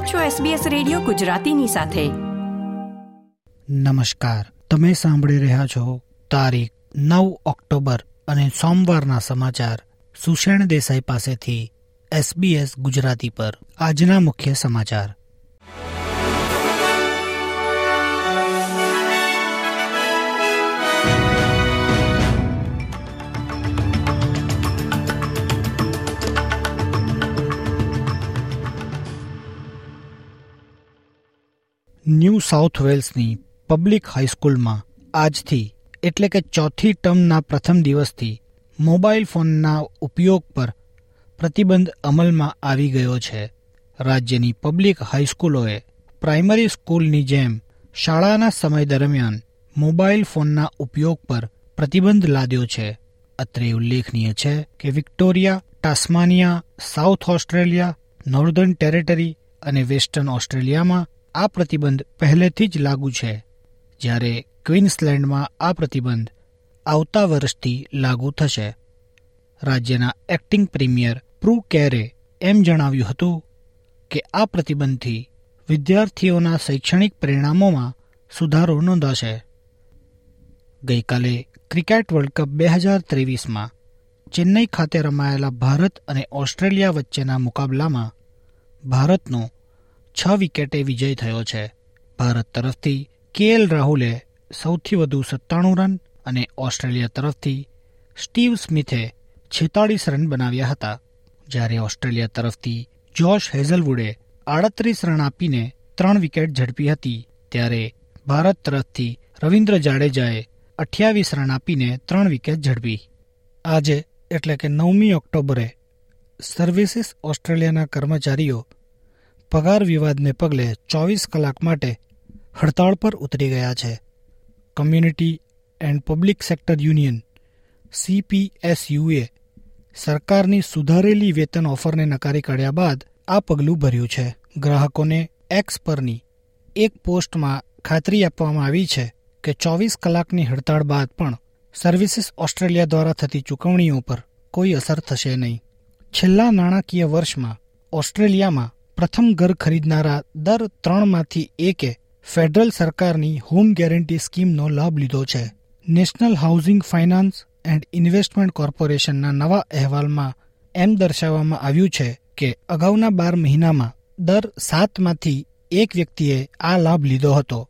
આપ છો SBS radio ગુજરાતીની સાથે. નમસ્કાર. તમે સાંભળી રહ્યા છો તારીખ નવ ઓક્ટોબર અને સોમવારના સમાચાર સુષેણ દેસાઈ પાસેથી SBS ગુજરાતી પર. આજના મુખ્ય સમાચાર. ન્યૂ સાઉથ વેલ્સની પબ્લિક હાઈસ્કૂલમાં આજથી એટલે કે ચોથી ટર્મના પ્રથમ દિવસથી મોબાઈલ ફોનના ઉપયોગ પર પ્રતિબંધ અમલમાં આવી ગયો છે. રાજ્યની પબ્લિક હાઈસ્કૂલોએ પ્રાઇમરી સ્કૂલની જેમ શાળાના સમય દરમિયાન મોબાઈલ ફોનના ઉપયોગ પર પ્રતિબંધ લાદ્યો છે. અત્રે ઉલ્લેખનીય છે કે Victoria, Tasmania, South Australia, Northern Territory અને વેસ્ટર્ન ઓસ્ટ્રેલિયામાં આ પ્રતિબંધ પહેલેથી જ લાગુ છે. જ્યારે ક્વીન્સલેન્ડમાં આ પ્રતિબંધ આવતા વર્ષથી લાગુ થશે. રાજ્યના એક્ટિંગ પ્રીમિયર પ્રુ કેરે એમ જણાવ્યું હતું કે આ પ્રતિબંધથી વિદ્યાર્થીઓના શૈક્ષણિક પરિણામોમાં સુધારો નોંધાશે. ગઈકાલે ક્રિકેટ વર્લ્ડ કપ બે હજાર ત્રેવીસમાં ચેન્નઈ ખાતે રમાયેલા ભારત અને ઓસ્ટ્રેલિયા વચ્ચેના મુકાબલામાં ભારતનો છ વિકેટે વિજય થયો છે. ભારત તરફથી કે એલ રાહુલે સૌથી વધુ સત્તાણું રન અને ઓસ્ટ્રેલિયા તરફથી સ્ટીવ સ્મિથે છેતાળીસ રન બનાવ્યા હતા. જ્યારે ઓસ્ટ્રેલિયા તરફથી જોશ હેઝલવુડે આડત્રીસ રન આપીને ત્રણ વિકેટ ઝડપી હતી. ત્યારે ભારત તરફથી રવિન્દ્ર જાડેજાએ અઠ્યાવીસ રન આપીને ત્રણ વિકેટ ઝડપી. આજે એટલે કે નવમી ઓક્ટોબરે સર્વિસીસ ઓસ્ટ્રેલિયાના કર્મચારીઓ પગાર વિવાદને પગલે ચોવીસ કલાક માટે હડતાળ પર ઉતરી ગયા છે. Community and public sector union સીપીએસયુએ સરકારની સુધારેલી વેતન ઓફરને નકારી કાઢ્યા બાદ આ પગલું ભર્યું છે. ગ્રાહકોને એક્સ પરની એક પોસ્ટમાં ખાતરી આપવામાં આવી છે કે ચોવીસ કલાકની હડતાળ બાદ પણ સર્વિસીસ ઓસ્ટ્રેલિયા દ્વારા થતી ચૂકવણીઓ પર કોઈ અસર થશે નહીં. છેલ્લા નાણાકીય વર્ષમાં ઓસ્ટ્રેલિયામાં પ્રથમ ઘર ખરીદનારા દર ત્રણમાંથી એકે ફેડરલ સરકારની હોમ ગેરંટી સ્કીમનો લાભ લીધો છે. National housing finance and investment કોર્પોરેશનના નવા અહેવાલમાં એમ દર્શાવવામાં આવ્યું છે કે અગાઉના બાર મહિનામાં દર સાતમાંથી એક વ્યક્તિએ આ લાભ લીધો હતો.